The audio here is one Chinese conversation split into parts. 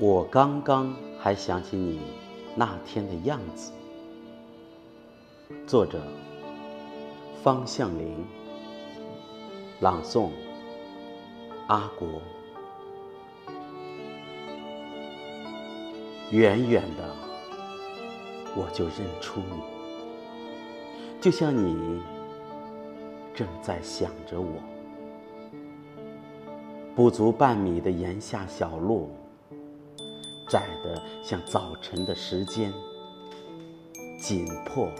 我刚刚还想起你那天的样子。作者：方向林，朗诵：阿国。远远的，我就认出你，就像你正在想着我。不足半米的檐下小路。窄得像早晨的时间，紧迫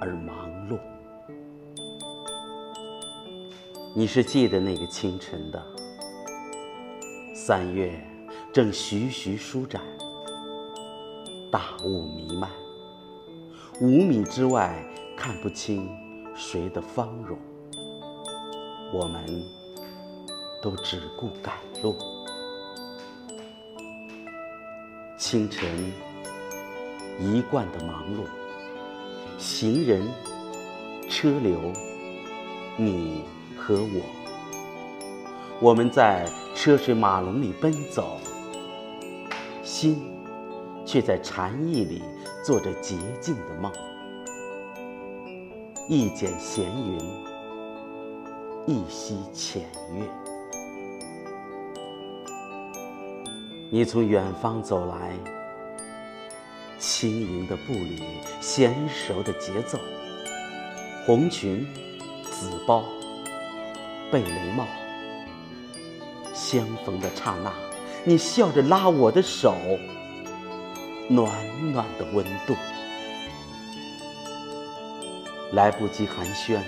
而忙碌。你是记得那个清晨的三月，正徐徐舒展，大雾弥漫，五米之外看不清谁的芳容，我们都只顾赶路。清晨，一贯的忙碌，行人、车流，你和我，我们在车水马龙里奔走，心却在禅意里做着洁净的梦。一剪闲云，一溪浅月。你从远方走来，轻盈的步履，娴熟的节奏，红裙、紫包、贝雷帽，相逢的刹那，你笑着拉我的手，暖暖的温度，来不及寒暄，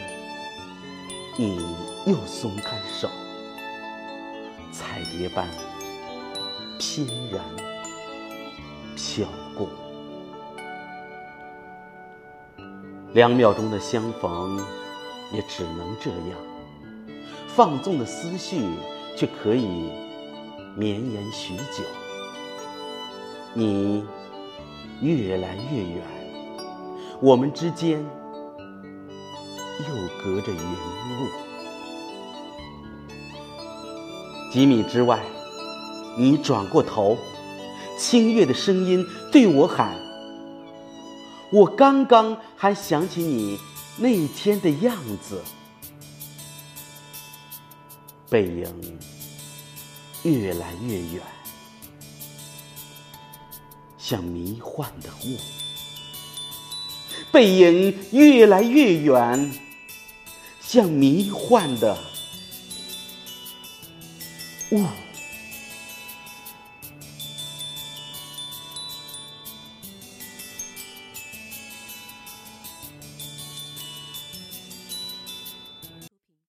你又松开手，彩蝶般。翩然飘过，两秒钟的相逢，也只能这样。放纵的思绪，却可以绵延许久。你越来越远，我们之间又隔着云雾。几米之外。你转过头，清越的声音对我喊：“我刚刚还想起你那天的样子。”背影越来越远，像迷幻的雾；背影越来越远，像迷幻的雾。